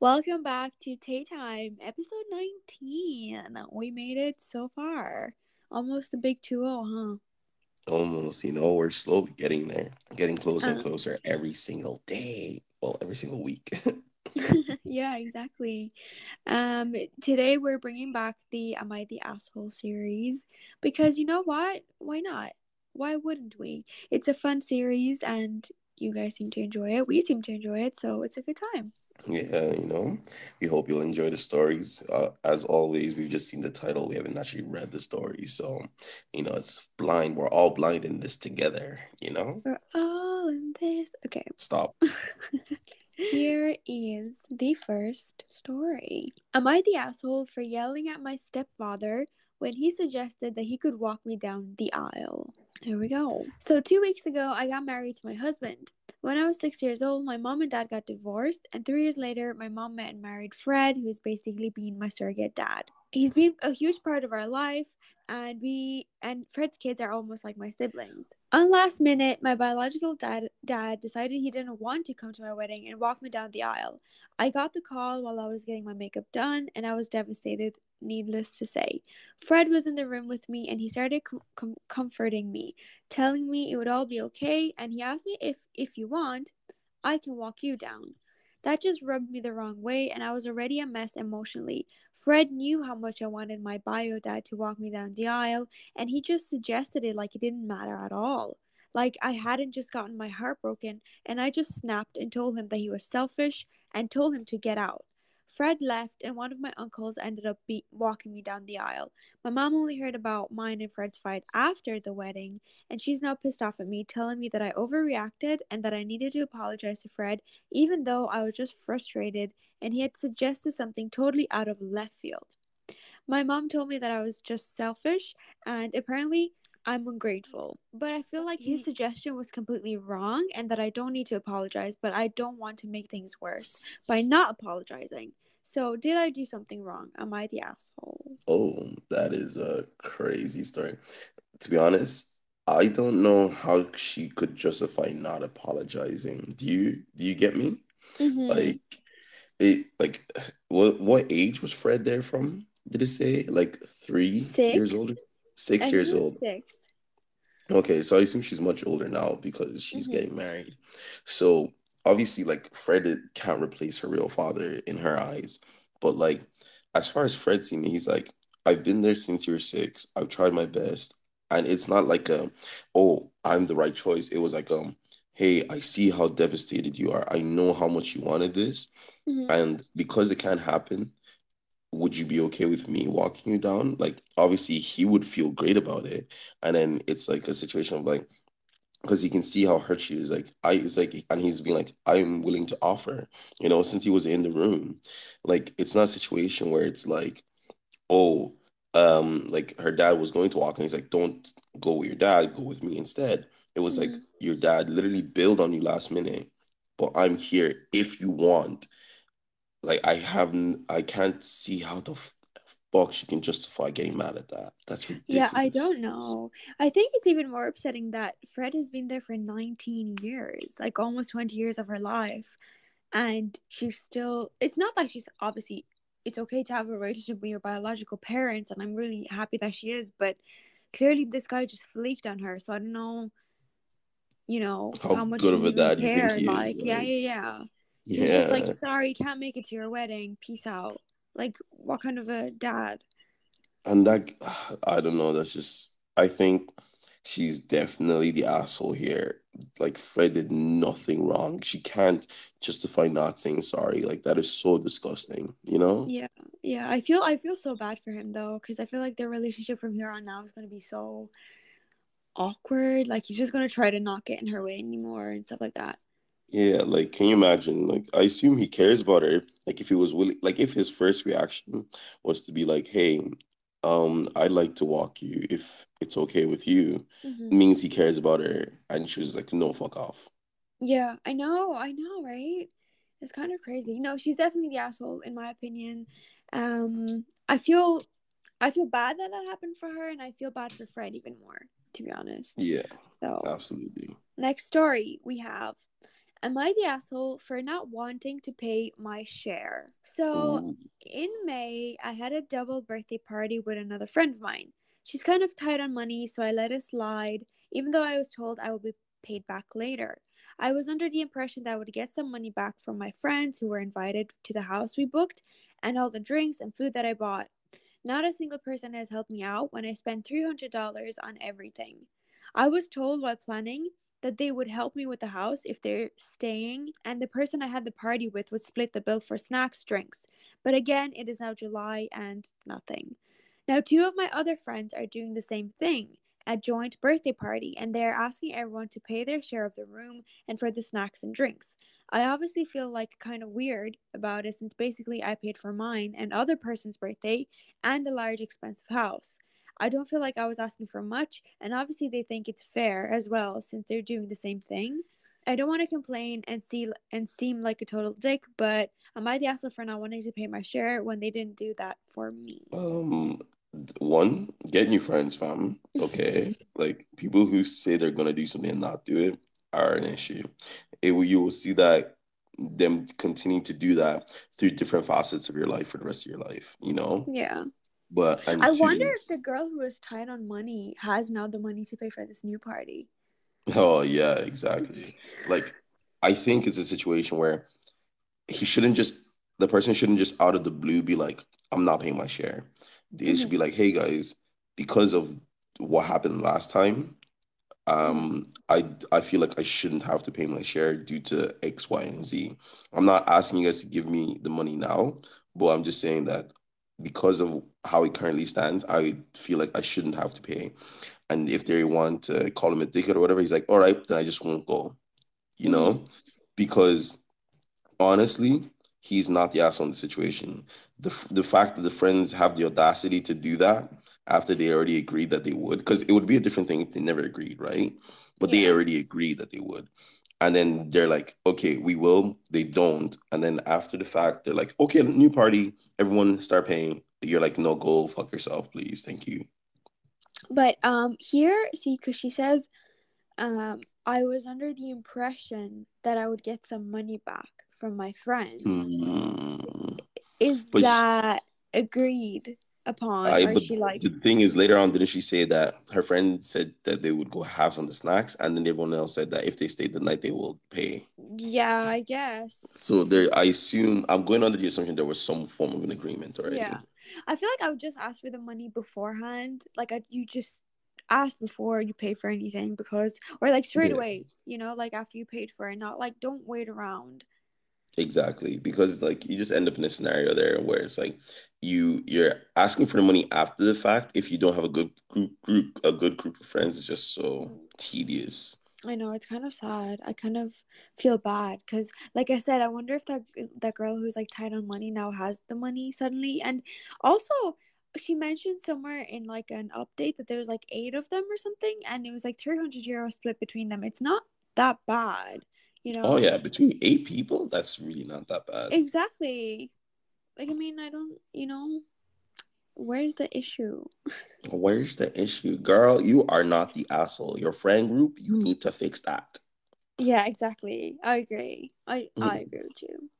Welcome back to Tay Time, episode 19. We made it so far. Almost a big 2 0, huh? Almost, you know, we're slowly getting there, getting closer and Uh. closer every single day. Well, every single week. yeah, exactly. Um, today we're bringing back the Am I the Asshole series because you know what? Why not? Why wouldn't we? It's a fun series and you guys seem to enjoy it. We seem to enjoy it, so it's a good time. Yeah, you know, we hope you'll enjoy the stories. Uh, as always, we've just seen the title. We haven't actually read the story. So, you know, it's blind. We're all blind in this together, you know? We're all in this. Okay. Stop. Here is the first story. Am I the asshole for yelling at my stepfather when he suggested that he could walk me down the aisle? Here we go. So, two weeks ago, I got married to my husband. When I was six years old, my mom and dad got divorced, and three years later, my mom met and married Fred, who's basically been my surrogate dad. He's been a huge part of our life, and we and Fred's kids are almost like my siblings. On last minute, my biological dad dad decided he didn't want to come to my wedding and walk me down the aisle. I got the call while I was getting my makeup done, and I was devastated. Needless to say, Fred was in the room with me, and he started com- com- comforting me, telling me it would all be okay, and he asked me if if you want, I can walk you down. That just rubbed me the wrong way, and I was already a mess emotionally. Fred knew how much I wanted my bio dad to walk me down the aisle, and he just suggested it like it didn't matter at all. Like I hadn't just gotten my heart broken, and I just snapped and told him that he was selfish and told him to get out. Fred left, and one of my uncles ended up be- walking me down the aisle. My mom only heard about mine and Fred's fight after the wedding, and she's now pissed off at me, telling me that I overreacted and that I needed to apologize to Fred, even though I was just frustrated and he had suggested something totally out of left field. My mom told me that I was just selfish and apparently I'm ungrateful. But I feel like his suggestion was completely wrong and that I don't need to apologize, but I don't want to make things worse by not apologizing. So, did I do something wrong? Am I the asshole? Oh, that is a crazy story. To be honest, I don't know how she could justify not apologizing. Do you do you get me? Mm-hmm. Like it like what what age was Fred there from? Did it say like three Six. years old? Six years old. Six. Okay, so I assume she's much older now because she's Mhm. getting married. So obviously, like Fred can't replace her real father in her eyes. But like, as far as Fred seeing me, he's like, I've been there since you were six. I've tried my best, and it's not like a, oh, I'm the right choice. It was like um, hey, I see how devastated you are. I know how much you wanted this, Mhm. and because it can't happen, would you be okay with me walking you down? Like, obviously, he would feel great about it. And then it's like a situation of like, because he can see how hurt she is. Like, I, it's like, and he's being like, I'm willing to offer, you know, since he was in the room. Like, it's not a situation where it's like, oh, um, like her dad was going to walk, and he's like, don't go with your dad, go with me instead. It was like, Mhm. your dad literally bailed on you last minute, but I'm here if you want like I haven't I can't see how the fuck she can justify getting mad at that. That's ridiculous. Yeah, I don't know. I think it's even more upsetting that Fred has been there for 19 years, like almost 20 years of her life. And she's still, it's not that she's obviously, it's okay to have a relationship with your biological parents, and I'm really happy that she is, but clearly this guy just flaked on her. So I don't know, you know, How how, much good of a dad you think he is, Like, yeah, like- yeah, yeah. He's like, sorry, can't make it to your wedding. Peace out. Like, what kind of a dad? And that I don't know, that's just I think she's definitely the asshole here. Like Fred did nothing wrong. She can't justify not saying sorry. Like that is so disgusting, you know? Yeah, yeah. I feel I feel so bad for him though, because I feel like their relationship from here on now is gonna be so awkward. Like he's just gonna try to not get in her way anymore and stuff like that. Yeah, like can you imagine? Like I assume he cares about her. Like if he was willing like if his first reaction was to be like, Hey, um, I'd like to walk you if it's okay with you, Mhm. means he cares about her and she was like, No, fuck off. Yeah, I know, I know, right? It's kind of crazy. No, she's definitely the asshole in my opinion. Um, I feel, I feel bad that that happened for her, and I feel bad for Fred even more, to be honest. Yeah, So absolutely. Next story we have Am I the asshole for not wanting to pay my share? So, Ooh. in May, I had a double birthday party with another friend of mine. She's kind of tight on money, so I let it slide, even though I was told I would be paid back later. I was under the impression that I would get some money back from my friends who were invited to the house we booked and all the drinks and food that I bought. Not a single person has helped me out when I spent $300 on everything. I was told while planning that they would help me with the house if they're staying, and the person I had the party with would split the bill for snacks, drinks. But again, it is now July and nothing. Now, two of my other friends are doing the same thing a joint birthday party, and they're asking everyone to pay their share of the room and for the snacks and drinks. I obviously feel like kind of weird about it since basically I paid for mine and other person's birthday and a large expensive house. I don't feel like I was asking for much, and obviously they think it's fair as well since they're doing the same thing. I don't want to complain and see and seem like a total dick, but am I the asshole for not wanting to pay my share when they didn't do that for me? Um, one, get new friends, fam. Okay, like people who say they're gonna do something and not do it are an issue. It will, you will see that them continue to do that through different facets of your life for the rest of your life. You know. Yeah. But and I wonder if the girl who was tight on money has now the money to pay for this new party. Oh yeah, exactly. Like I think it's a situation where he shouldn't just the person shouldn't just out of the blue be like, I'm not paying my share. They should be like, hey guys, because of what happened last time, um, I I feel like I shouldn't have to pay my share due to X, Y, and Z. I'm not asking you guys to give me the money now, but I'm just saying that because of how it currently stands, I feel like I shouldn't have to pay. And if they want to call him a dickhead or whatever, he's like, all right, then I just won't go. You know? Mm-hmm. Because honestly, he's not the asshole in the situation. The, the fact that the friends have the audacity to do that after they already agreed that they would, because it would be a different thing if they never agreed, right? But they already agreed that they would. And then they're like, okay, we will. They don't. And then after the fact, they're like, okay, new party, everyone start paying. You're like, no, go fuck yourself, please. Thank you. But um here, see, because she says, um, I was under the impression that I would get some money back from my friends. Hmm. Is But that agreed upon? I, or but she like, the thing is, later on, didn't she say that her friend said that they would go have some of the snacks, and then everyone else said that if they stayed the night, they will pay. yeah, I guess. So there, I assume I'm going under the assumption there was some form of an agreement already. Yeah. I feel like I would just ask for the money beforehand. Like I, you just ask before you pay for anything because, or like straight Yeah. away, you know, like after you paid for it, not like don't wait around. Exactly, because like you just end up in a scenario there where it's like you you're asking for the money after the fact if you don't have a good group group a good group of friends. is just so mm. tedious. I know it's kind of sad. I kind of feel bad because, like I said, I wonder if that that girl who's like tight on money now has the money suddenly. And also, she mentioned somewhere in like an update that there's like eight of them or something, and it was like three hundred euros split between them. It's not that bad, you know. Oh yeah, between eight people, that's really not that bad. Exactly. Like I mean, I don't, you know, where's the issue? Where's the issue, girl? You are not the asshole. Your friend group, you need to fix that. Yeah, exactly. I agree. I I Mhm. agree with you.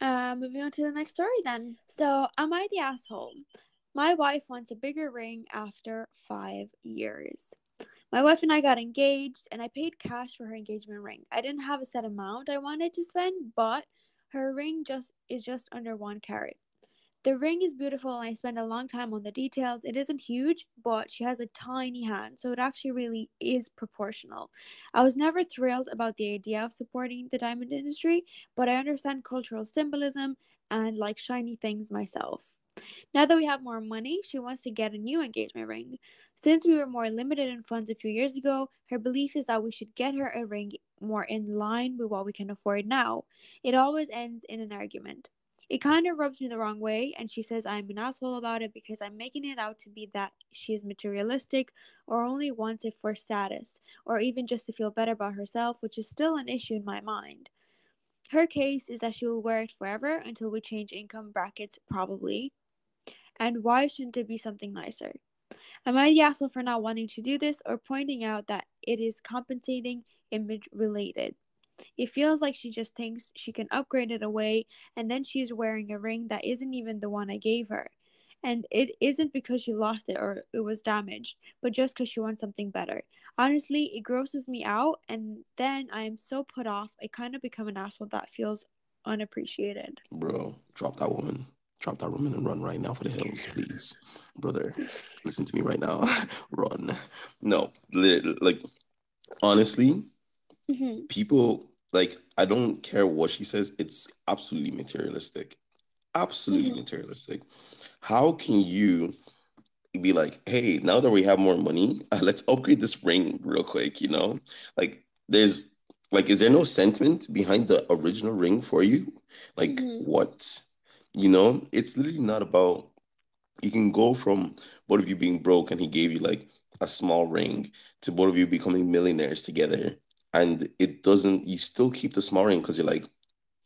Uh, moving on to the next story then. So, am I the asshole? My wife wants a bigger ring after five years. My wife and I got engaged, and I paid cash for her engagement ring. I didn't have a set amount I wanted to spend, but her ring just is just under one carat. The ring is beautiful, I spent a long time on the details. It isn't huge, but she has a tiny hand, so it actually really is proportional. I was never thrilled about the idea of supporting the diamond industry, but I understand cultural symbolism and like shiny things myself. Now that we have more money, she wants to get a new engagement ring. Since we were more limited in funds a few years ago, her belief is that we should get her a ring more in line with what we can afford now. It always ends in an argument. It kind of rubs me the wrong way, and she says I'm an asshole about it because I'm making it out to be that she is materialistic or only wants it for status, or even just to feel better about herself, which is still an issue in my mind. Her case is that she will wear it forever until we change income brackets, probably. And why shouldn't it be something nicer? Am I the asshole for not wanting to do this or pointing out that it is compensating image related? It feels like she just thinks she can upgrade it away, and then she's wearing a ring that isn't even the one I gave her. And it isn't because she lost it or it was damaged, but just because she wants something better. Honestly, it grosses me out, and then I am so put off, I kind of become an asshole that feels unappreciated. Bro, drop that woman. Drop that woman and run right now for the hills, please. Brother, listen to me right now. run. No, like, honestly, mm-hmm. people, like, I don't care what she says, it's absolutely materialistic. Absolutely mm-hmm. materialistic. How can you be like, hey, now that we have more money, uh, let's upgrade this ring real quick, you know? Like, there's like, is there no sentiment behind the original ring for you? Like, mm-hmm. what? You know, it's literally not about. You can go from both of you being broke and he gave you like a small ring to both of you becoming millionaires together, and it doesn't. You still keep the small ring because you're like,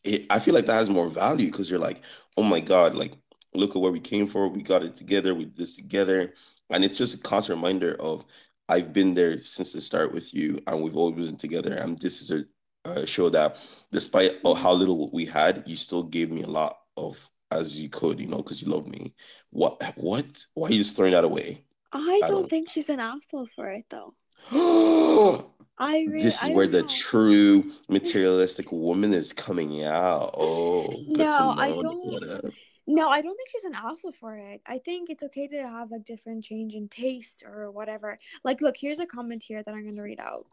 it, I feel like that has more value because you're like, oh my god, like look at where we came from. We got it together. We did this together, and it's just a constant reminder of I've been there since the start with you, and we've always been together. And this is a, a show that, despite how little we had, you still gave me a lot of as you could, you know, because you love me. What? What? Why are you just throwing that away? I, I don't, don't, think she's an asshole for it, though. I this is I where the know. true mm. materialistic woman is coming out. Oh, no, I don't. No, I don't think she's an asshole for it. I think it's okay to have a different change in taste or whatever. Like, look, here's a comment here that I'm going to read out.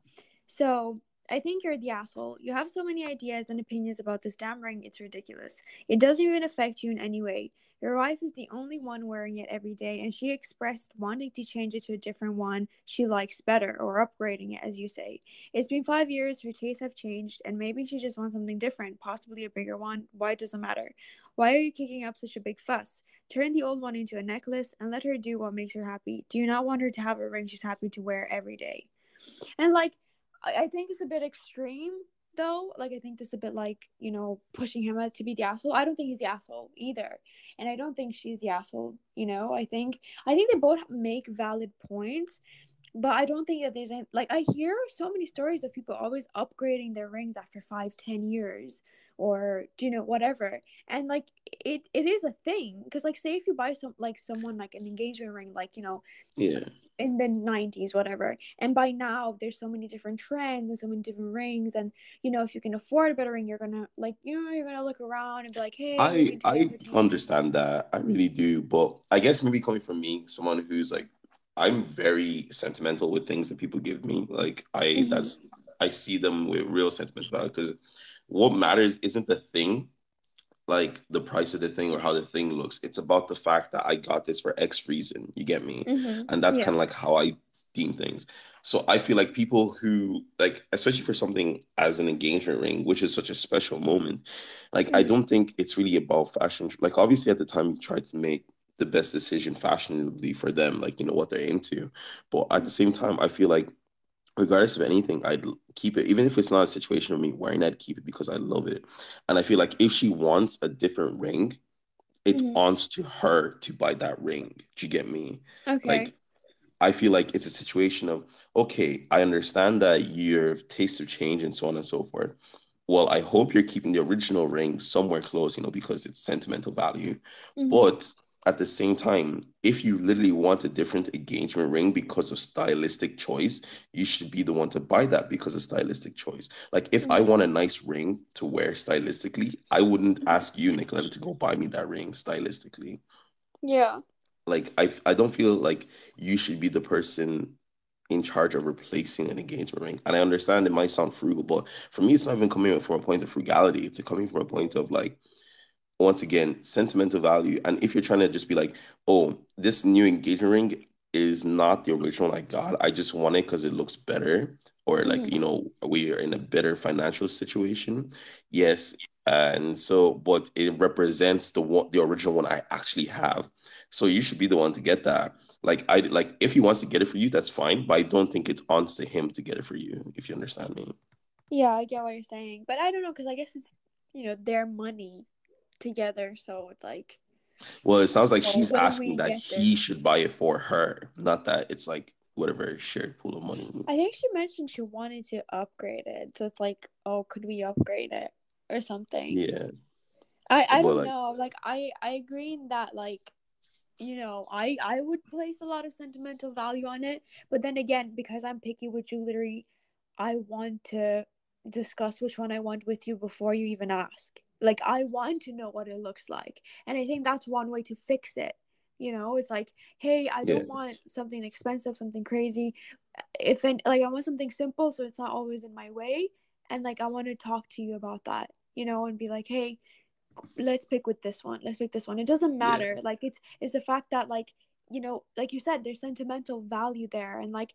So, I think you're the asshole. You have so many ideas and opinions about this damn ring, it's ridiculous. It doesn't even affect you in any way. Your wife is the only one wearing it every day, and she expressed wanting to change it to a different one she likes better, or upgrading it, as you say. It's been five years, her tastes have changed, and maybe she just wants something different, possibly a bigger one. Why doesn't matter? Why are you kicking up such a big fuss? Turn the old one into a necklace and let her do what makes her happy. Do you not want her to have a ring she's happy to wear every day? And like, I, I think it's a bit extreme though. Like I think this is a bit like, you know, pushing him to be the asshole. I don't think he's the asshole either. And I don't think she's the asshole, you know. I think I think they both make valid points. But I don't think that there's any like I hear so many stories of people always upgrading their rings after five, ten years or you know whatever and like it it is a thing because like say if you buy some like someone like an engagement ring like you know yeah in the 90s whatever. And by now there's so many different trends and so many different rings and you know if you can afford a better ring you're gonna like you know you're gonna look around and be like hey i i understand that. I really do. But i guess maybe coming from me someone who's like i'm very sentimental with things that people give me. Like i mm-hmm. that's i see them with real sentiments about it because what matters isn't the thing, like the price of the thing or how the thing looks. It's about the fact that I got this for X reason. You get me? Mm-hmm. And that's yeah. kind of like how I deem things. So I feel like people who like, especially for something as an engagement ring, which is such a special moment, like mm-hmm. I don't think it's really about fashion. Like obviously at the time you tried to make the best decision fashionably for them, like you know what they're into. But at the same time, I feel like regardless of anything, I'd keep it. Even if it's not a situation of me wearing I'd keep it because I love it. And I feel like if she wants a different ring, it's mm-hmm. on to her to buy that ring. Do you get me? Okay. Like, I feel like it's a situation of, okay, I understand that your tastes have changed and so on and so forth. Well, I hope you're keeping the original ring somewhere close, you know, because it's sentimental value. Mm-hmm. But at the same time, if you literally want a different engagement ring because of stylistic choice, you should be the one to buy that because of stylistic choice. Like if mm-hmm. I want a nice ring to wear stylistically, I wouldn't ask you, Nicoletta, to go buy me that ring stylistically. Yeah. Like I I don't feel like you should be the person in charge of replacing an engagement ring. And I understand it might sound frugal, but for me, it's not even coming from a point of frugality. It's coming from a point of like, once again, sentimental value. And if you're trying to just be like, oh, this new engagement ring is not the original I got, I just want it because it looks better, or like, mm. you know, we are in a better financial situation. Yes. And so, but it represents the one, the original one I actually have. So you should be the one to get that. Like I like if he wants to get it for you, that's fine. But I don't think it's on to him to get it for you, if you understand me. Yeah, I get what you're saying. But I don't know, because I guess it's you know, their money together. So it's like. Well, it sounds like she's asking that he should buy it for her, not that it's like whatever shared pool of money. I think she mentioned she wanted to upgrade it, so it's like, oh, could we upgrade it or something? Yeah. I I But, don't like- know. Like I I agree in that like you know I I would place a lot of sentimental value on it, but then again because I'm picky with jewelry, I want to discuss which one I want with you before you even ask. Like I want to know what it looks like, and I think that's one way to fix it. You know, it's like, hey, I don't want something expensive, something crazy. If it, like I want something simple, so it's not always in my way, and like I want to talk to you about that. You know, and be like, hey, let's pick with this one let's pick this one it doesn't matter like it's it's the fact that like you know like you said there's sentimental value there and like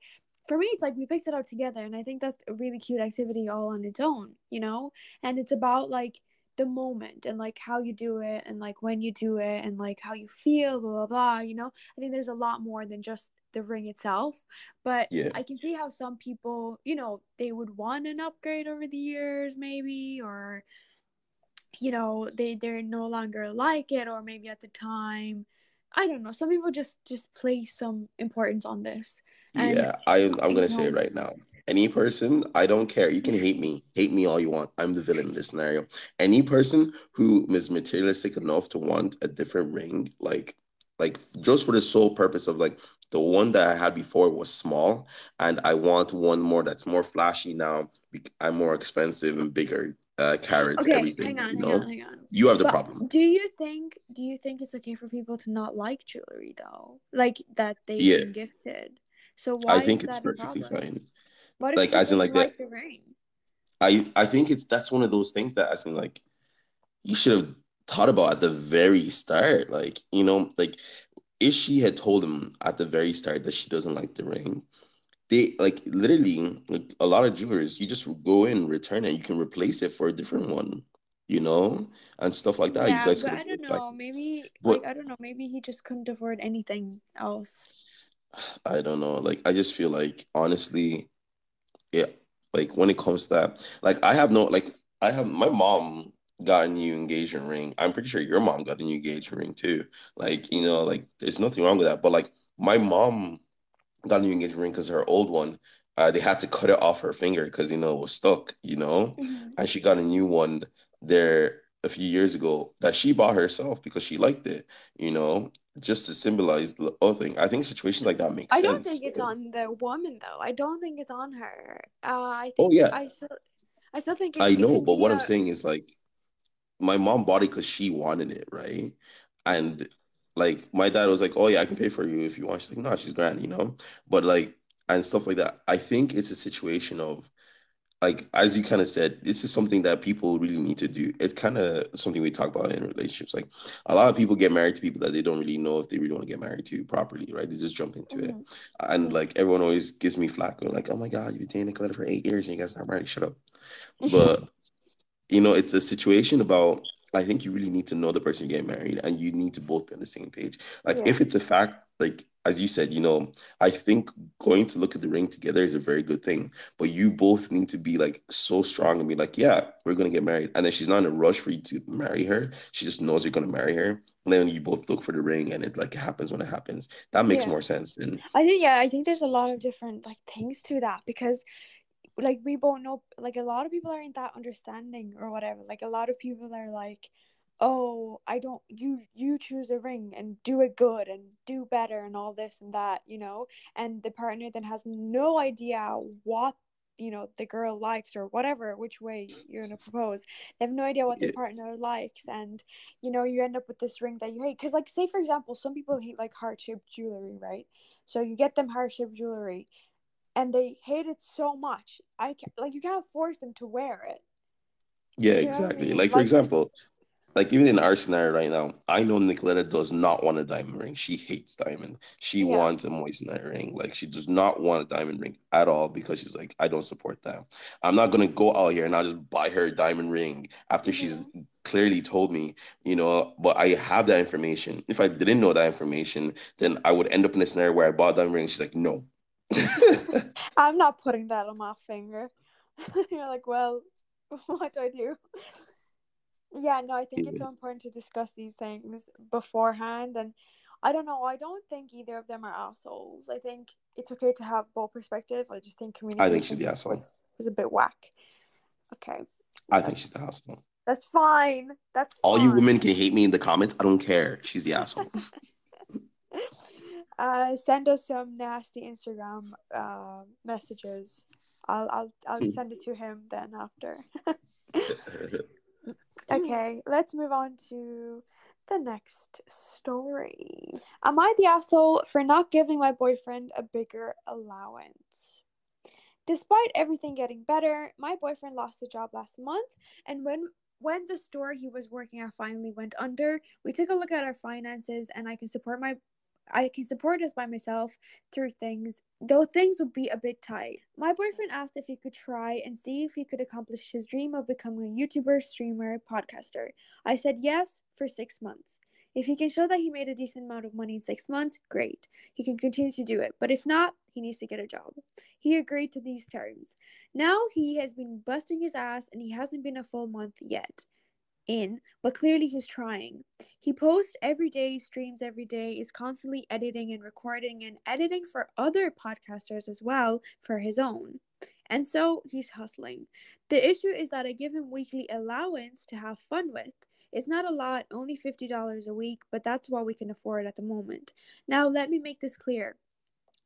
for me it's like we picked it out together and i think that's a really cute activity all on its own you know and it's about like the moment and like how you do it and like when you do it and like how you feel blah blah blah you know i think there's a lot more than just the ring itself but Yeah. i can see how some people you know they would want an upgrade over the years maybe or you know they they're no longer like it or maybe at the time i don't know some people just just place some importance on this And- yeah, I I'm gonna say it right now. Any person, I don't care. You can hate me, hate me all you want. I'm the villain in this scenario. Any person who is materialistic enough to want a different ring, like like just for the sole purpose of like the one that I had before was small, and I want one more that's more flashy now. I'm more expensive and bigger, uh, carats, okay everything. hang on you hang on hang on you have the But problem. do you think do you think it's okay for people to not like jewelry though like that they've Yeah. been gifted so why I think it's perfectly fine. What Like, as in, like, like the I I think it's that's one of those things that as in like you should have thought about at the very start. Like, you know, like if she had told him at the very start that she doesn't like the ring, they like literally like a lot of jewelers, you just go in, return it, you can replace it for a different one, you know, and stuff like that. yeah you guys but i don't know maybe But- like i don't know maybe he just couldn't afford anything else I don't know. Like I just feel like honestly, yeah, like when it comes to that, like I have no like I have my mom got a new engagement ring. I'm pretty sure your mom got a new engagement ring too. Like, you know, like there's nothing wrong with that. But like my mom got a new engagement ring because her old one, uh, they had to cut it off her finger because you know it was stuck, you know? and she got a new one there a few years ago that she bought herself because she liked it, you know, just to symbolize the other thing. I think situations like that make I sense. don't think it's on the woman though. I don't think it's on her. Uh, I Oh, yeah. I still, I still think I know, but what I'm saying is like my mom bought it because she wanted it, right? And like my dad was like, "Oh yeah, I can pay for you if you want." She's like, "No, she's grand," you know. But like and stuff like that. I think it's a situation of like as you kind of said, this is something that people really need to do. It's kind of something we talk about in relationships. Like a lot of people get married to people that they don't really know if they really want to get married to properly, right? They just jump into it. Mhm. And like everyone always gives me flack, going like, "Oh my God, you've been dating Nicoletta for eight years and you guys are not married. Shut up." But you know, it's a situation about. I think you really need to know the person you're getting married, and you need to both be on the same page. Like, Yeah. if it's a fact, like as you said, you know, I think going to look at the ring together is a very good thing. But you both need to be like so strong and be like, yeah, we're gonna get married. And then she's not in a rush for you to marry her. She just knows you're gonna marry her. And then you both look for the ring, and it like happens when it happens. That makes Yeah. more sense than I think yeah, I think there's a lot of different like things to that because like we both know like a lot of people aren't that understanding or whatever. Like a lot of people are like, Oh, I don't you you choose a ring and do it good and do better and all this and that, you know? And the partner then has no idea what you know the girl likes or whatever which way you're gonna propose they have no idea what the partner likes and you know you end up with this ring that you hate because like say for example some people hate like heart-shaped jewelry right so you get them heart-shaped jewelry and they hate it so much i can like you can't force them to wear it yeah, You know what I exactly. mean? Like for Like, there's- example, like even in our scenario right now, I know Nicoletta does not want a diamond ring. She hates diamond. She Yeah. wants a moissanite ring. Like she does not want a diamond ring at all because she's like, I don't support that. I'm not gonna go out here and I'll just buy her a diamond ring after she's mm-hmm. clearly told me, you know, but I have that information. If I didn't know that information, then I would end up in a scenario where I bought a diamond ring. She's like, no. i'm not putting that on my finger you're like well what do i do yeah no i think it's so important to discuss these things beforehand and I don't know. I don't think either of them are assholes. I think it's okay to have both perspective. I just think communication I think she's the asshole. was, was a bit whack. Okay. I think she's the asshole. That's fine. That's All you women can hate me in the comments. I don't care. She's the asshole. uh send us some nasty Instagram uh messages. I'll I'll I'll Hmm. send it to him then after. Mm. Okay, let's move on to the next story. Am I the asshole for not giving my boyfriend a bigger allowance? Despite everything getting better, my boyfriend lost a job last month, and when when the store he was working at finally went under, we took a look at our finances and I can support my I can support us by myself through things, though things would be a bit tight. My boyfriend asked if he could try and see if he could accomplish his dream of becoming a YouTuber, streamer, podcaster. I said yes for six months. If he can show that he made a decent amount of money in six months, great. He can continue to do it. But if not, he needs to get a job. He agreed to these terms. Now he has been busting his ass and he hasn't been a full month yet in, but clearly he's trying. He posts every day, streams every day, is constantly editing and recording and editing for other podcasters as well for his own. And so he's hustling. The issue is that I give him weekly allowance to have fun with. It's not a lot, only $50 a week, but that's what we can afford at the moment. Now, let me make this clear.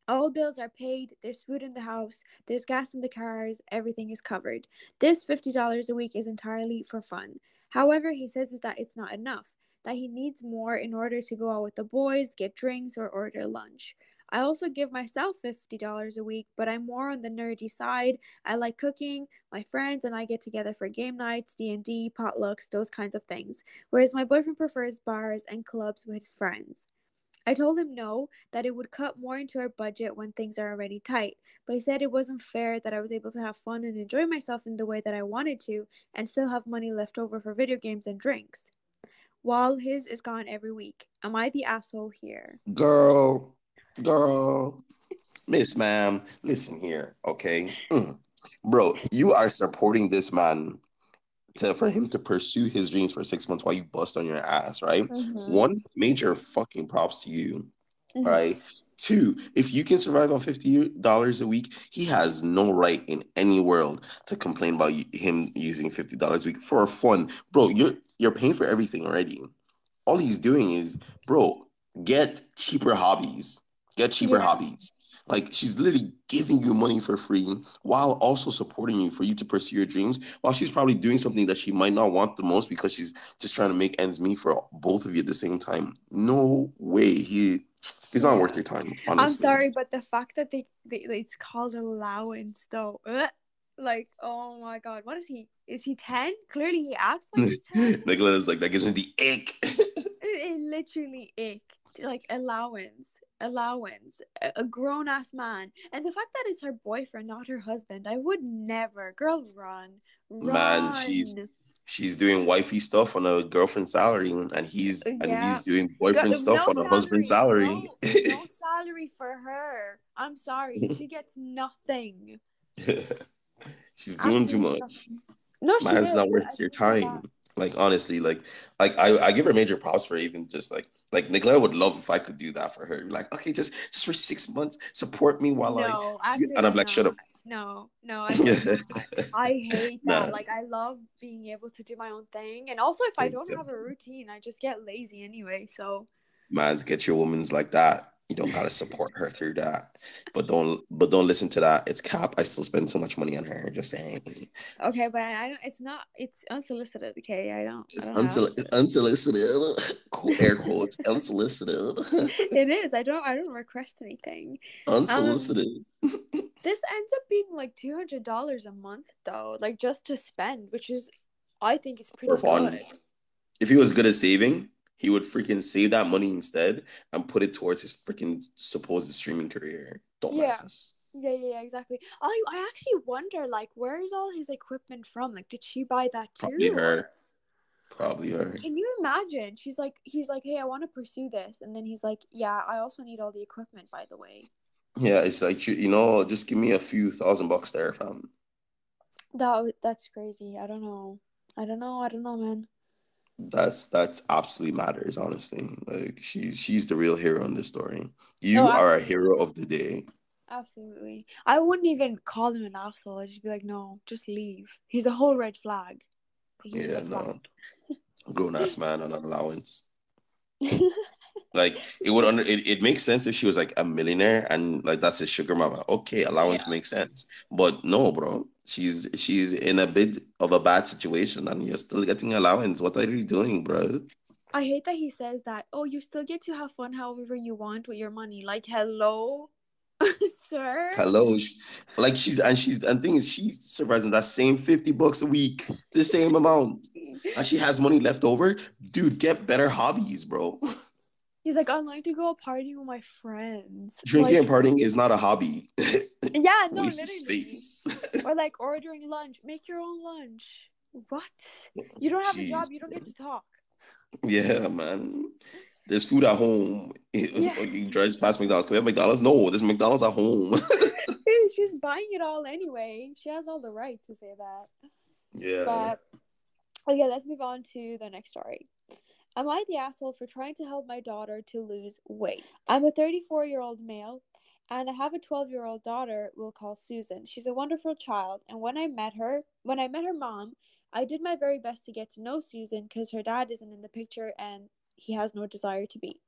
All bills are paid, there's food in the house, there's gas in the cars, everything is covered. This $50 a week is entirely for fun. However, he says is that it's not enough, that he needs more in order to go out with the boys, get drinks, or order lunch. I also give myself $50 a week, but I'm more on the nerdy side. I like cooking, my friends and I get together for game nights, D&D, potlucks, those kinds of things, whereas my boyfriend prefers bars and clubs with his friends. I told him no, that it would cut more into our budget when things are already tight, but he said it wasn't fair that I was able to have fun and enjoy myself in the way that I wanted to and still have money left over for video games and drinks. While his is gone every week. Am I the asshole here? girl, girl, Miss Ma'am, listen here, okay? Mm. Bro, you are supporting this man to for him to pursue his dreams for six months while you bust on your ass, right? Mm-hmm. One major fucking props to you, Mhm. right? Two, if you can survive on fifty dollars a week, he has no right in any world to complain about him using fifty dollars a week for fun, bro. You're you're paying for everything already. All he's doing is, bro, get cheaper hobbies. Get cheaper Yeah. hobbies. Like she's literally giving you money for free while also supporting you for you to pursue your dreams. While she's probably doing something that she might not want the most because she's just trying to make ends meet for both of you at the same time. No way. He he's not worth your time. Honestly. I'm sorry, but the fact that they, they it's called allowance though. Ugh. Like, oh my god, what is he? Is he 10? Clearly he acts like he's 10. Nicholas like that gives me the ick. it, it literally ick. Like allowance. Allowance. A, a grown ass man. And the fact that it's her boyfriend, not her husband, I would never. Girl, run. Run. Man, she's- She's doing wifey stuff on a girlfriend's salary, and he's and he's doing boyfriend Go- stuff no on a husband's salary. No, no salary for her. I'm sorry. She gets nothing. she's doing too much. nothing. No, she Man, it's is. not I worth your time. Like honestly, like like I, I give her major props for even just like like Nicola would love if I could do that for her. Like, okay, just just for six months, support me while no, I do and I'm like, shut up. No, no, I, I hate that. Like, I love being able to do my own thing, and also if I don't have a routine, I just get lazy anyway. So Man's get your woman's like that. You don't gotta support her through that. But don't but don't listen to that. It's cap. I still spend so much money on her. Just saying. okay, but I don't. It's not. It's unsolicited. Okay, I don't. It's I don't unsoli- it's unsolicited. Cool air quotes. Unsolicited. it is. I don't. I don't request anything. Um, unsolicited. This ends up being like two hundred dollars a month, though, like just to spend, which is, I think, is pretty for fun. good. If he was good at saving, he would freaking save that money instead and put it towards his freaking supposed streaming career. Don't Yeah. us. Yeah, yeah, yeah, exactly. I I actually wonder, like, where's all his equipment from? Like, did she buy that too? Probably her. Probably her. Can you imagine? She's like, he's like, hey, I want to pursue this, and then he's like, yeah, I also need all the equipment, by the way. Yeah, it's like you, you know, just give me a few thousand bucks there, fam. That that's crazy. I don't know. I don't know. I don't know, man. That's that's absolutely matters, honestly. Like she's she's the real hero in this story. You No, are a hero of the day. Absolutely. I wouldn't even call him an asshole. I'd just be like, no, just leave. He's a whole red flag. He's Yeah, no. flag. Grown ass man on an allowance. Like it would under it, it makes sense if she was like a millionaire and like that's his sugar mama. Okay, allowance Yeah. makes sense. But no, bro. She's she's in a bit of a bad situation and you're still getting allowance. What are you doing, bro? I hate that he says that. Oh, you still get to have fun however you want with your money. Like, hello, sir. Hello. Like she's and she's and thing is she's surprising that same 50 bucks a week, the same amount. And she has money left over. Dude, get better hobbies, bro. He's like, I like to go partying with my friends. Drinking Like, and partying is not a hobby. yeah, no, literally. space. Or like ordering lunch. Make your own lunch. What? You don't have a job. You don't get to talk. Yeah, man. There's food at home. Yeah. You drive past McDonald's. Can we have McDonald's? No, there's McDonald's at home. She's buying it all anyway. She has all the right to say that. yeah. But okay, let's move on to the next story. Am I the asshole for trying to help my daughter to lose weight? I'm a 34 year old male and I have a 12 year old daughter we'll call Susan. She's a wonderful child, and when I met her, when I met her mom, I did my very best to get to know Susan because her dad isn't in the picture and he has no desire to be.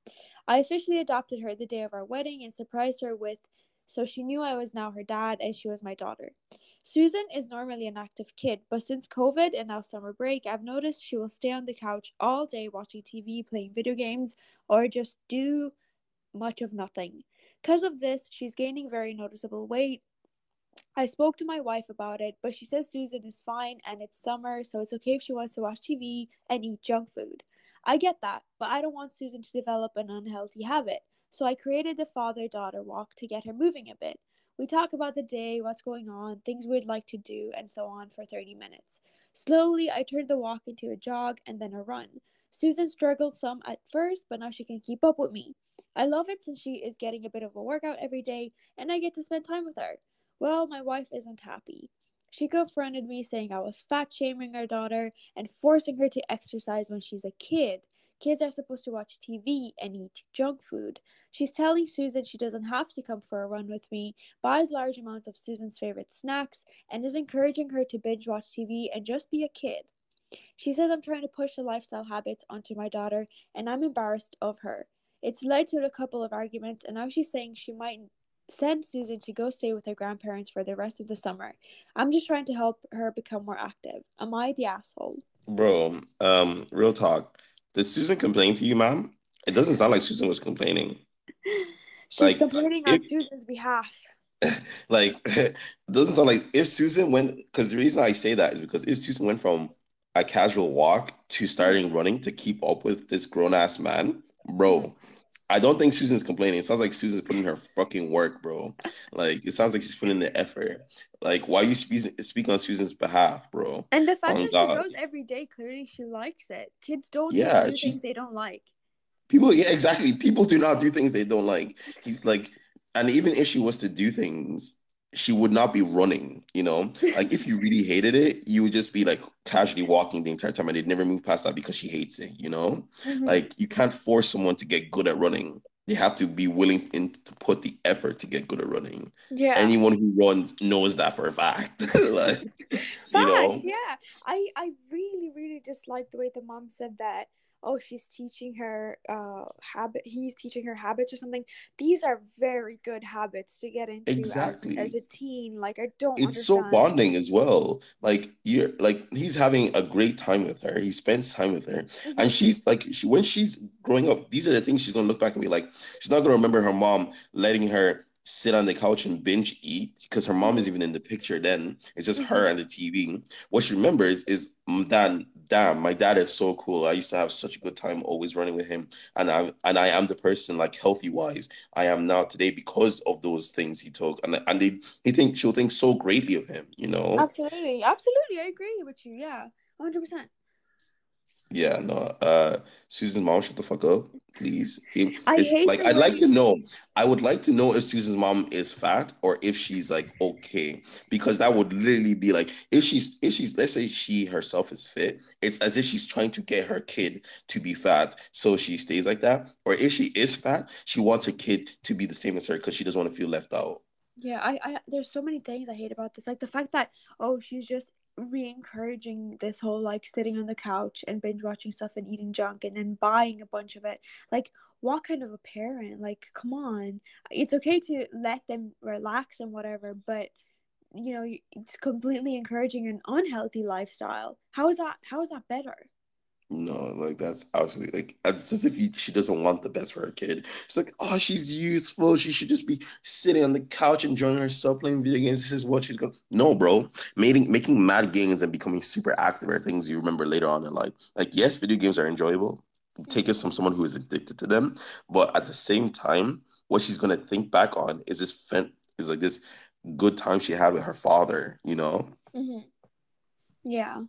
I officially adopted her the day of our wedding and surprised her with so she knew I was now her dad and she was my daughter. Susan is normally an active kid, but since COVID and now summer break, I've noticed she will stay on the couch all day watching TV, playing video games, or just do much of nothing. Because of this, she's gaining very noticeable weight. I spoke to my wife about it, but she says Susan is fine and it's summer, so it's okay if she wants to watch TV and eat junk food. I get that, but I don't want Susan to develop an unhealthy habit. So I created the father daughter walk to get her moving a bit. We talk about the day, what's going on, things we'd like to do, and so on for 30 minutes. Slowly, I turned the walk into a jog and then a run. Susan struggled some at first, but now she can keep up with me. I love it since she is getting a bit of a workout every day and I get to spend time with her. Well, my wife isn't happy. She confronted me saying I was fat shaming her daughter and forcing her to exercise when she's a kid. Kids are supposed to watch TV and eat junk food. She's telling Susan she doesn't have to come for a run with me, buys large amounts of Susan's favorite snacks, and is encouraging her to binge watch TV and just be a kid. She says I'm trying to push the lifestyle habits onto my daughter, and I'm embarrassed of her. It's led to a couple of arguments, and now she's saying she might send Susan to go stay with her grandparents for the rest of the summer. I'm just trying to help her become more active. Am I the asshole? Bro, um, real talk. Did Susan complain to you, ma'am? It doesn't sound like Susan was complaining. She's Like, complaining on Susan's behalf. Like, it doesn't sound like if Susan went, because the reason I say that is because if Susan went from a casual walk to starting running to keep up with this grown ass man, bro, I don't think Susan's complaining. It sounds like Susan's putting her fucking work, bro. Like, it sounds like she's putting the effort. Like, why you speak, speak on Susan's behalf, bro? And the fact Oh, that God. she goes every day, clearly she likes it. Kids don't Yeah, do she- things they don't like. People, yeah, exactly. People do not do things they don't like. He's like, and even if she was to do things, she would not be running, you know? Like, if you really hated it, you would just be like casually walking the entire time and they'd never move past that because she hates it, you know? Mhm. Like, you can't force someone to get good at running. They have to be willing in, to put the effort to get good at running. yeah. Anyone who runs knows that for a fact. like, Facts, you know? yeah. I I really really dislike the way the mom said that. Oh, she's teaching her uh habit. He's teaching her habits or something. These are very good habits to get into Exactly. as, as a teen. Like I don't. it's so bonding as well. Like you're like he's having a great time with her. He spends time with her. Mhm. And she's like she when she's growing up, these are the things she's gonna look back and be like, she's not gonna remember her mom letting her sit on the couch and binge eat because her mom is even in the picture then. It's just her and the TV. What she remembers is "Mm, Dan, damn, my dad is so cool. I used to have such a good time always running with him. And I and I am the person like healthy wise I am now today because of those things he took. And and they he think she'll think so greatly of him, you know? Absolutely, absolutely. I agree with you. Yeah, hundred percent. Yeah, no. Uh Susan's mom, shut the fuck up, please. It, I hate like I'd like to know. I would like to know if Susan's mom is fat or if she's like okay, because that would literally be like if she's if she's let's say she herself is fit, it's as if she's trying to get her kid to be fat, so she stays like that. Or if she is fat, she wants her kid to be the same as her because she doesn't want to feel left out. Yeah, I, I there's so many things I hate about this. Like the fact that oh, she's just re-encouraging this whole like sitting on the couch and binge watching stuff and eating junk and then buying a bunch of it. Like what kind of a parent? Like come on. It's okay to let them relax and whatever, but you know, it's completely encouraging an unhealthy lifestyle. How is that how is that better? No, like that's absolutely like it's as if he, she doesn't want the best for her kid. It's like, oh, she's youthful. She should just be sitting on the couch enjoying herself playing video games. This is what she's going. No, bro, making making mad games and becoming super active are things you remember later on in life. Like, yes, video games are enjoyable. Take it from someone who is addicted to them, but at the same time, what she's gonna think back on is this is like this good time she had with her father. You know. Mm-hmm. Yeah.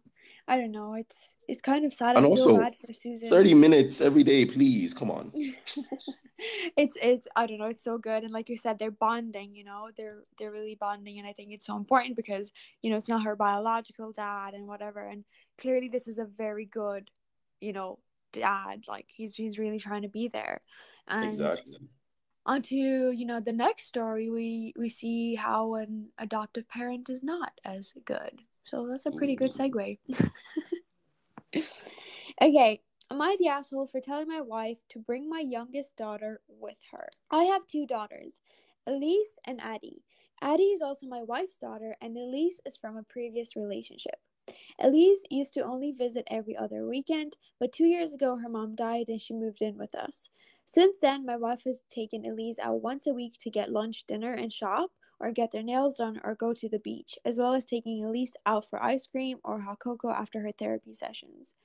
I don't know. It's it's kind of sad. And also, feel bad for Susan. 30 minutes every day, please. Come on. it's it's I don't know. It's so good, and like you said, they're bonding. You know, they're they're really bonding, and I think it's so important because you know it's not her biological dad and whatever. And clearly, this is a very good, you know, dad. Like he's he's really trying to be there. And exactly. onto you know the next story, we we see how an adoptive parent is not as good. So that's a pretty good segue. okay, am I the asshole for telling my wife to bring my youngest daughter with her? I have two daughters, Elise and Addie. Addie is also my wife's daughter, and Elise is from a previous relationship. Elise used to only visit every other weekend, but two years ago her mom died and she moved in with us. Since then, my wife has taken Elise out once a week to get lunch, dinner, and shop, or get their nails done or go to the beach, as well as taking Elise out for ice cream or hot cocoa after her therapy sessions.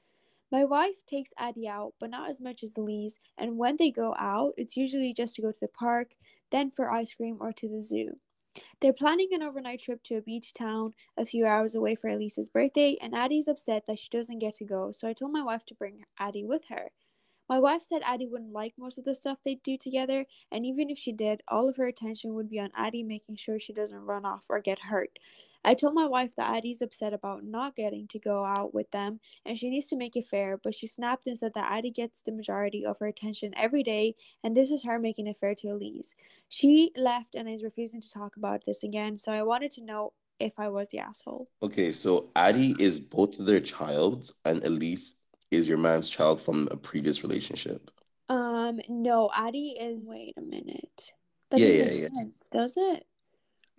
My wife takes Addie out, but not as much as Elise, and when they go out, it's usually just to go to the park, then for ice cream or to the zoo. They're planning an overnight trip to a beach town a few hours away for Elise's birthday, and Addie's upset that she doesn't get to go, so I told my wife to bring Addie with her. My wife said Addie wouldn't like most of the stuff they do together, and even if she did, all of her attention would be on Addie making sure she doesn't run off or get hurt. I told my wife that Addie's upset about not getting to go out with them and she needs to make it fair, but she snapped and said that Addie gets the majority of her attention every day and this is her making it fair to Elise. She left and is refusing to talk about this again, so I wanted to know if I was the asshole. Okay, so Addie is both their child and Elise is your man's child from a previous relationship. Um, no, Addie is. Wait a minute. That Yeah, doesn't yeah, yeah. sense, does it?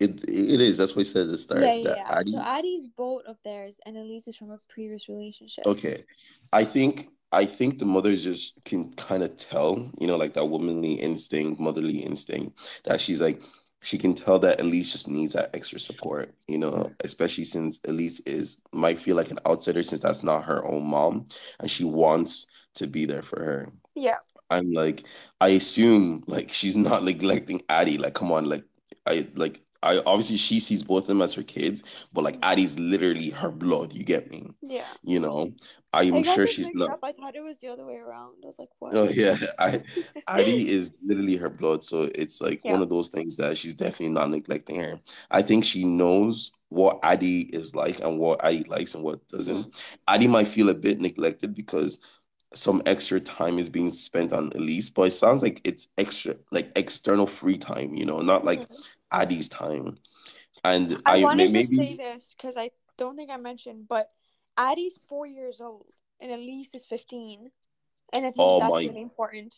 It it is. That's what I said at the start. yeah, yeah, that yeah. Addie So Addie's both of theirs, and Elise is from a previous relationship. Okay. I think I think the mothers just can kind of tell, you know, like that womanly instinct, motherly instinct, that she's like she can tell that Elise just needs that extra support, you know, especially since Elise is might feel like an outsider since that's not her own mom and she wants to be there for her. Yeah. I'm like, I assume like she's not neglecting Addie. Like, come on, like I like I obviously she sees both of them as her kids, but like Addie's literally her blood. You get me? Yeah. You know, I I'm got sure she's not. up. I thought it was the other way around. I was like, what? Oh yeah, I Addie is literally her blood, so it's like one of those things that she's definitely not neglecting her. I think she knows what Addie is like and what Addie likes and what doesn't. Mm-hmm. Addie might feel a bit neglected because some extra time is being spent on Elise, but it sounds like it's extra, like external free time, you know, not like Mhm. Addie's time. And I I, want may, to maybe say this because I don't think I mentioned, but Addie's four years old and Elise is 15. And I think Oh that's my- really important.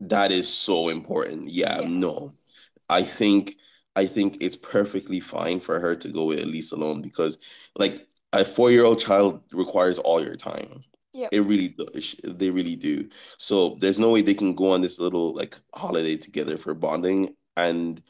That is so important. Yeah, Yeah. no. I think I think it's perfectly fine for her to go with Elise alone because like a four-year-old child requires all your time. Yeah. It really does. They really do. So there's no way they can go on this little like holiday together for bonding and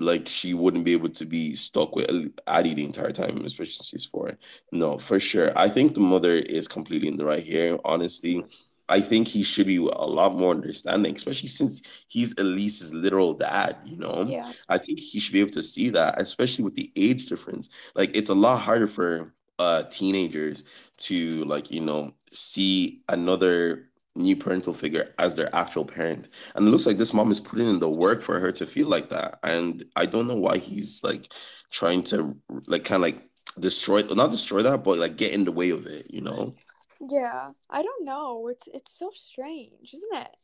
like she wouldn't be able to be stuck with Addie the entire time, especially since she's four. No, for sure. I think the mother is completely in the right here, honestly. I think he should be a lot more understanding, especially since he's Elise's literal dad, you know? Yeah. I think he should be able to see that, especially with the age difference. Like it's a lot harder for uh teenagers to like, you know, see another new parental figure as their actual parent. And it looks like this mom is putting in the work for her to feel like that. And I don't know why he's like trying to like kind of like destroy not destroy that, but like get in the way of it, you know? Yeah. I don't know. It's it's so strange, isn't it?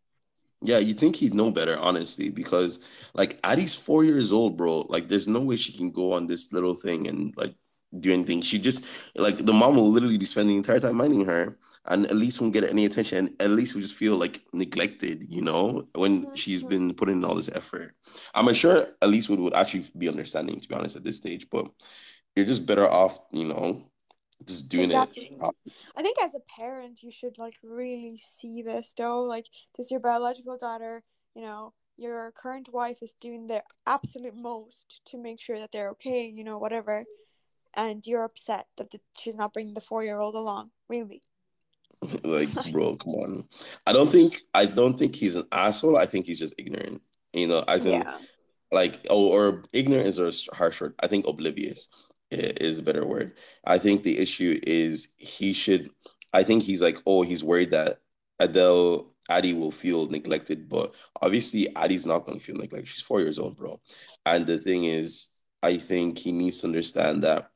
Yeah, you think he'd know better, honestly, because like Addie's four years old, bro. Like, there's no way she can go on this little thing and like do anything. She just like the mom will literally be spending the entire time minding her, and Elise won't get any attention. Elise we just feel like neglected, you know, when mm-hmm. she's been putting in all this effort. I'm sure Elise would would actually be understanding, to be honest, at this stage. But you're just better off, you know, just doing exactly. it. I think as a parent, you should like really see this though. Like, does your biological daughter, you know, your current wife is doing their absolute most to make sure that they're okay, you know, whatever and you're upset that the, she's not bringing the four year old along. Really? like, bro, come on. I don't think I don't think he's an asshole. I think he's just ignorant. You know, as in, yeah. like, oh, or ignorant is a harsh word. I think oblivious is a better word. I think the issue is he should. I think he's like, oh, he's worried that Adele Addie will feel neglected, but obviously Addie's not going to feel neglected. She's four years old, bro. And the thing is, I think he needs to understand that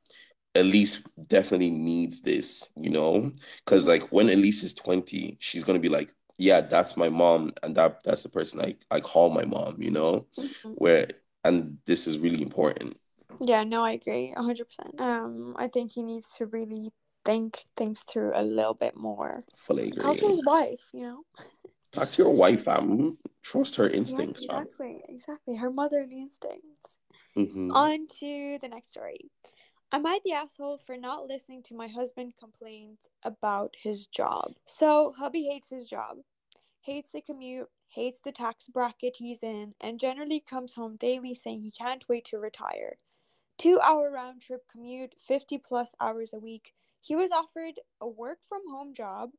Elise definitely needs this, you know, because like when Elise is 20, she's gonna be like, yeah, that's my mom, and that that's the person I, I call my mom, you know, mm-hmm. where and this is really important. Yeah, no, I agree, hundred percent. Um, I think he needs to really think things through a little bit more. Fully agree. Talk to his wife, you know. Talk to your wife, fam. Trust her instincts. Yeah, exactly, fam. exactly. Her motherly instincts. Mm-hmm. On to the next story. Am I the asshole for not listening to my husband complaints about his job? So, hubby hates his job, hates the commute, hates the tax bracket he's in, and generally comes home daily saying he can't wait to retire. Two hour round trip commute, 50 plus hours a week. He was offered a work from home job,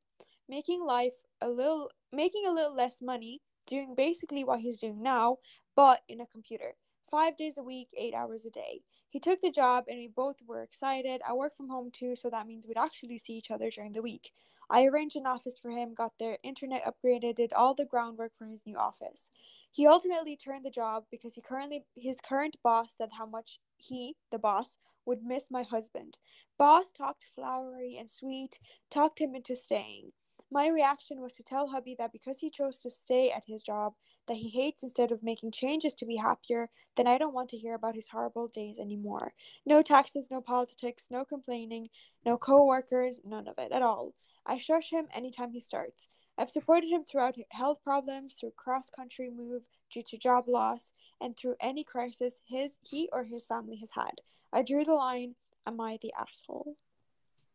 making life a little making a little less money, doing basically what he's doing now, but in a computer. Five days a week, eight hours a day. He took the job and we both were excited. I work from home too, so that means we'd actually see each other during the week. I arranged an office for him, got their internet upgraded, did all the groundwork for his new office. He ultimately turned the job because he currently his current boss said how much he, the boss, would miss my husband. Boss talked flowery and sweet, talked him into staying. My reaction was to tell hubby that because he chose to stay at his job that he hates instead of making changes to be happier, then I don't want to hear about his horrible days anymore. No taxes, no politics, no complaining, no co-workers, none of it at all. I shush him anytime he starts. I've supported him throughout health problems, through cross-country move due to job loss, and through any crisis his he or his family has had. I drew the line. Am I the asshole?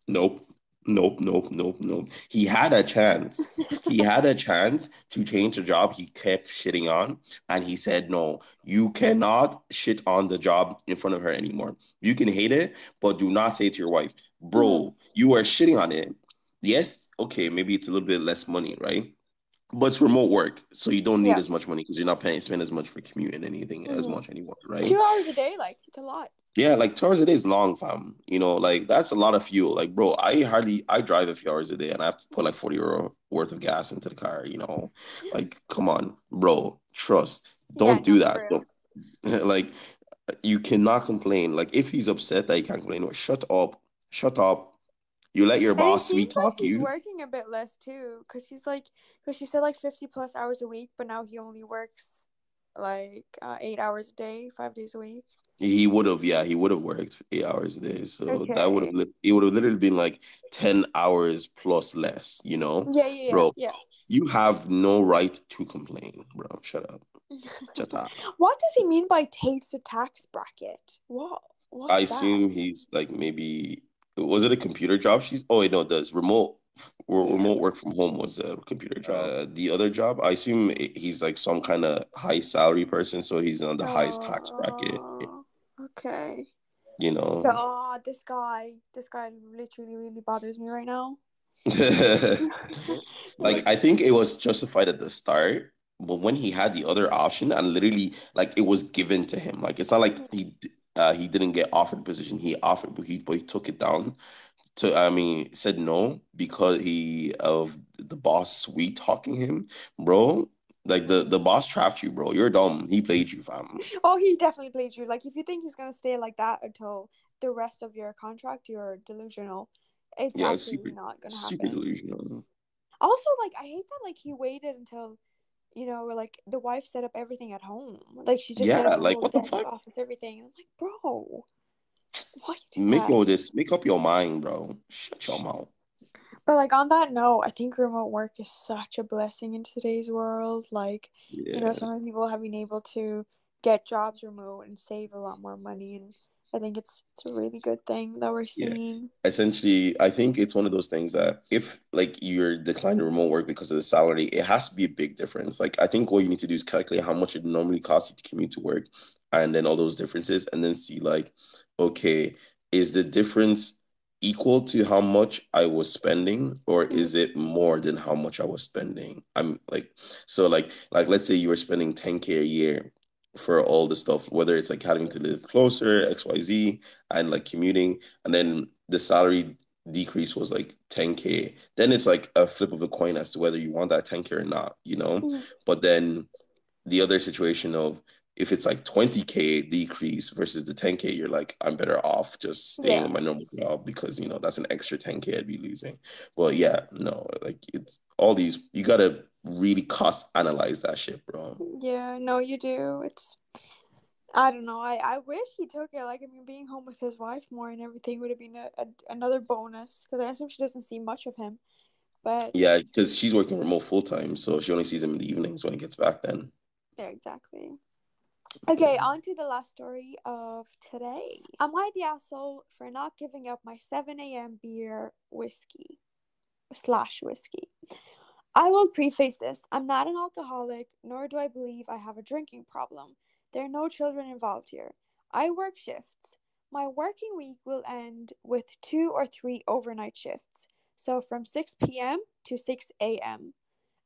Nope. Nope, nope, nope, nope. He had a chance. he had a chance to change the job he kept shitting on. And he said, No, you cannot shit on the job in front of her anymore. You can hate it, but do not say it to your wife, Bro, mm-hmm. you are shitting on it. Yes, okay, maybe it's a little bit less money, right? But it's remote work, so you don't need yeah. as much money because you're not paying spend as much for commute and anything mm-hmm. as much anymore, right? Two hours a day, like it's a lot. Yeah, like two hours a day is long, fam. You know, like that's a lot of fuel. Like, bro, I hardly I drive a few hours a day and I have to put like 40 euro worth of gas into the car, you know. Like, come on, bro. Trust. Don't yeah, do that. Don't, like you cannot complain. Like if he's upset that he can't complain, well, shut up. Shut up. You let your boss sweet talk like you. working a bit less too, because he's like, because she said like fifty plus hours a week, but now he only works like uh, eight hours a day, five days a week. He would have, yeah, he would have worked eight hours a day. So okay. that would have, it would have literally been like 10 hours plus less, you know? Yeah, yeah, Bro, yeah. you have no right to complain, bro. Shut up. Shut up. What does he mean by takes a tax bracket? What? What's I assume he's like maybe, was it a computer job? She's, oh, wait, no, it does. Remote remote work from home was a computer job. Uh, the other job, I assume he's like some kind of high salary person, so he's on the highest tax bracket. Oh. Okay. You know. oh, this guy, this guy literally really bothers me right now. like I think it was justified at the start, but when he had the other option and literally like it was given to him, like it's not like he uh, he didn't get offered position, he offered, but he but he took it down to I mean said no because he of the boss sweet talking him, bro. Like the the boss trapped you, bro. You're dumb. He played you, fam. Oh, he definitely played you. Like if you think he's gonna stay like that until the rest of your contract, you're delusional. It's Yeah, absolutely super not gonna happen. super delusional. Also, like I hate that like he waited until you know like the wife set up everything at home. Like she just Yeah, like what the fuck? office, everything. And I'm like, bro, why you do Make that? all this, make up your mind, bro. Shut your mouth. But like on that note, I think remote work is such a blessing in today's world. Like, you know, Yeah. so many people have been able to get jobs remote and save a lot more money and I think it's it's a really good thing that we're Yeah. seeing. Essentially, I think it's one of those things that if like you're declining remote work because of the salary, it has to be a big difference. Like I think what you need to do is calculate how much it normally costs you to commute to work and then all those differences and then see like, okay, is the difference equal to how much I was spending or mm-hmm. is it more than how much I was spending? I'm like so like like let's say you were spending 10k a year for all the stuff, whether it's like having to live closer, XYZ, and like commuting, and then the salary decrease was like 10k. Then it's like a flip of the coin as to whether you want that 10k or not, you know? Mhm. But then the other situation of if it's like 20k decrease versus the 10k, you're like, I'm better off just staying Yeah. with my normal job because you know that's an extra 10k I'd be losing. Well, yeah, no, like it's all these you gotta really cost analyze that shit, bro. Yeah, no, you do. It's I don't know. I, I wish he took it. Like, I mean, being home with his wife more and everything would have been a, a, another bonus because I assume she doesn't see much of him. But Yeah, because she's working remote full time, so she only sees him in the evenings when he gets back then. Yeah, exactly. Okay, on to the last story of today. Am I the asshole for not giving up my 7 a.m. beer whiskey slash whiskey? I will preface this. I'm not an alcoholic, nor do I believe I have a drinking problem. There are no children involved here. I work shifts. My working week will end with two or three overnight shifts, so from 6 p.m. to 6 a.m.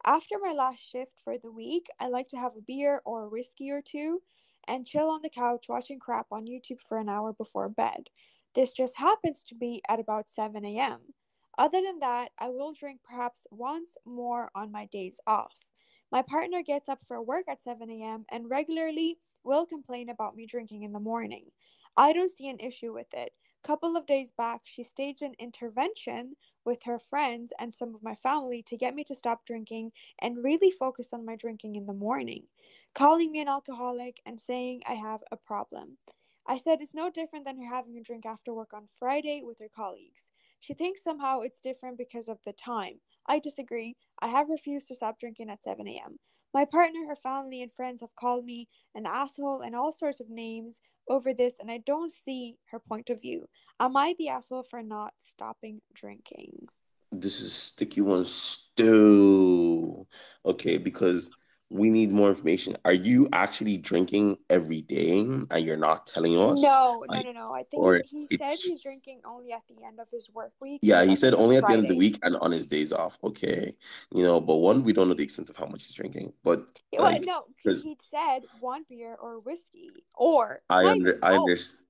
After my last shift for the week, I like to have a beer or a whiskey or two and chill on the couch watching crap on YouTube for an hour before bed. This just happens to be at about 7 a.m. Other than that, I will drink perhaps once more on my days off. My partner gets up for work at 7 a.m. and regularly will complain about me drinking in the morning. I don't see an issue with it. Couple of days back, she staged an intervention with her friends and some of my family to get me to stop drinking and really focus on my drinking in the morning, calling me an alcoholic and saying I have a problem. I said it's no different than her having a drink after work on Friday with her colleagues. She thinks somehow it's different because of the time. I disagree. I have refused to stop drinking at 7 a.m. My partner, her family, and friends have called me an asshole and all sorts of names over this, and I don't see her point of view. Am I the asshole for not stopping drinking? This is sticky one still. Okay, because we need more information. Are you actually drinking every day and you're not telling us? No, no, Like, no, no. I think he, he said he's drinking only at the end of his work week. Yeah, he said only at the end of the week and on his days off. Okay. You know, but one, we don't know the extent of how much he's drinking. But well, like, no, he said one beer or whiskey or I under I understand.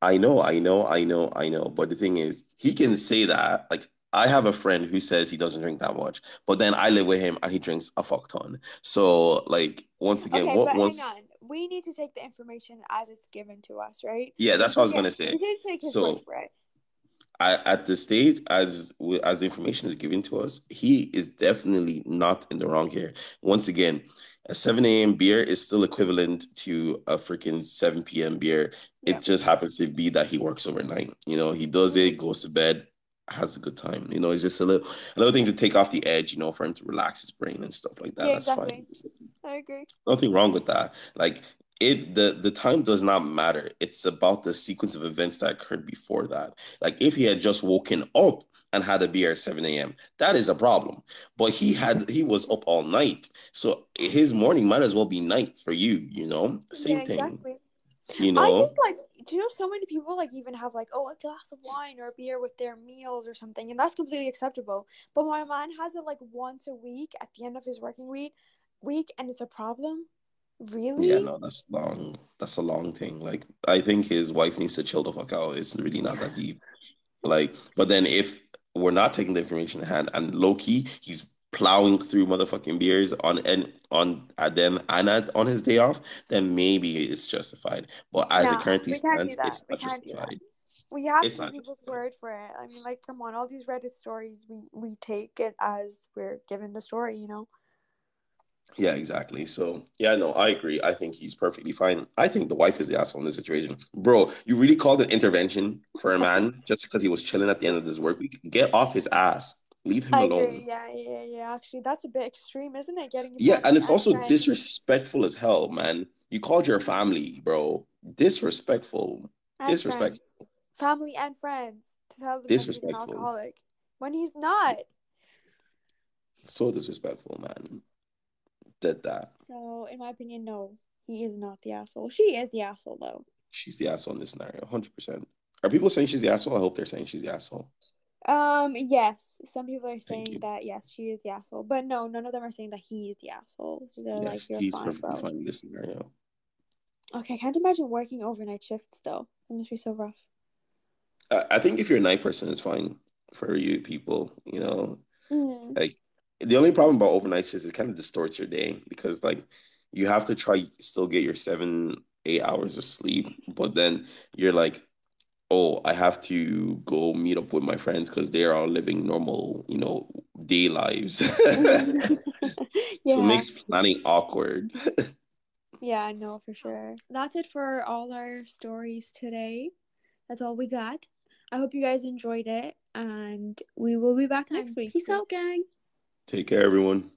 I know, I know, I know, I know. But the thing is, he can say that. Like, I have a friend who says he doesn't drink that much, but then I live with him and he drinks a fuck ton. So, like, once again, Okay, what once hang on. We need to take the information as it's given to us, right? yeah, that's what I was gonna say. We need to take So- word for it. I, at the stage as as the information is given to us, he is definitely not in the wrong here. Once again, a 7 a.m. beer is still equivalent to a freaking 7 p.m. beer. Yeah. It just happens to be that he works overnight. You know, he does it, mm-hmm. goes to bed, has a good time. You know, it's just a little another thing to take off the edge, you know, for him to relax his brain and stuff like that. Yeah, That's exactly. fine. I agree. Nothing wrong with that. Like it the the time does not matter. It's about the sequence of events that occurred before that. Like if he had just woken up and had a beer at 7 a.m., that is a problem. But he had he was up all night. So his morning might as well be night for you, you know? Same yeah, thing. You I think like do you know so many people like even have like oh a glass of wine or a beer with their meals or something and that's completely acceptable. But my man has it like once a week at the end of his working week week and it's a problem. Really? Yeah, no, that's long. That's a long thing. Like I think his wife needs to chill the fuck out. It's really not that deep. Like, but then if we're not taking the information in hand and low key, he's plowing through motherfucking beers on and on at them and at, on his day off, then maybe it's justified. But as it currently stands, it's not justified. We have it's to people's word for it. I mean, like, come on, all these Reddit stories, we we take it as we're given the story, you know. Yeah, exactly. So yeah, no, I agree. I think he's perfectly fine. I think the wife is the asshole in this situation, bro. You really called an intervention for a man just because he was chilling at the end of his work week. Get off his ass. Leave him I alone. Agree. Yeah, yeah, yeah. Actually, that's a bit extreme, isn't it? Getting yeah, and it's also friends. disrespectful as hell, man. You called your family, bro. Disrespectful. And disrespectful. Friends. Family and friends to tell them he's an alcoholic when he's not. So disrespectful, man did that. So, in my opinion, no, he is not the asshole. She is the asshole, though. She's the asshole in this scenario, hundred percent. Are people saying she's the asshole? I hope they're saying she's the asshole. Um. Yes, some people are saying that. Yes, she is the asshole, but no, none of them are saying that he's the asshole. They're yes, like, he's fine, perfectly bro. fine in this scenario. Okay, I can't imagine working overnight shifts though. It must be so rough. I think if you're a night person, it's fine for you people. You know, mm. like the only problem about overnight shifts is it kind of distorts your day because like you have to try still get your seven eight hours of sleep but then you're like oh i have to go meet up with my friends because they're all living normal you know day lives. Yeah. so it makes planning awkward. Yeah i know for sure. That's it for all our stories today. That's all we got. I hope you guys enjoyed it and we will be back next week. Peace out gang. Take care, everyone.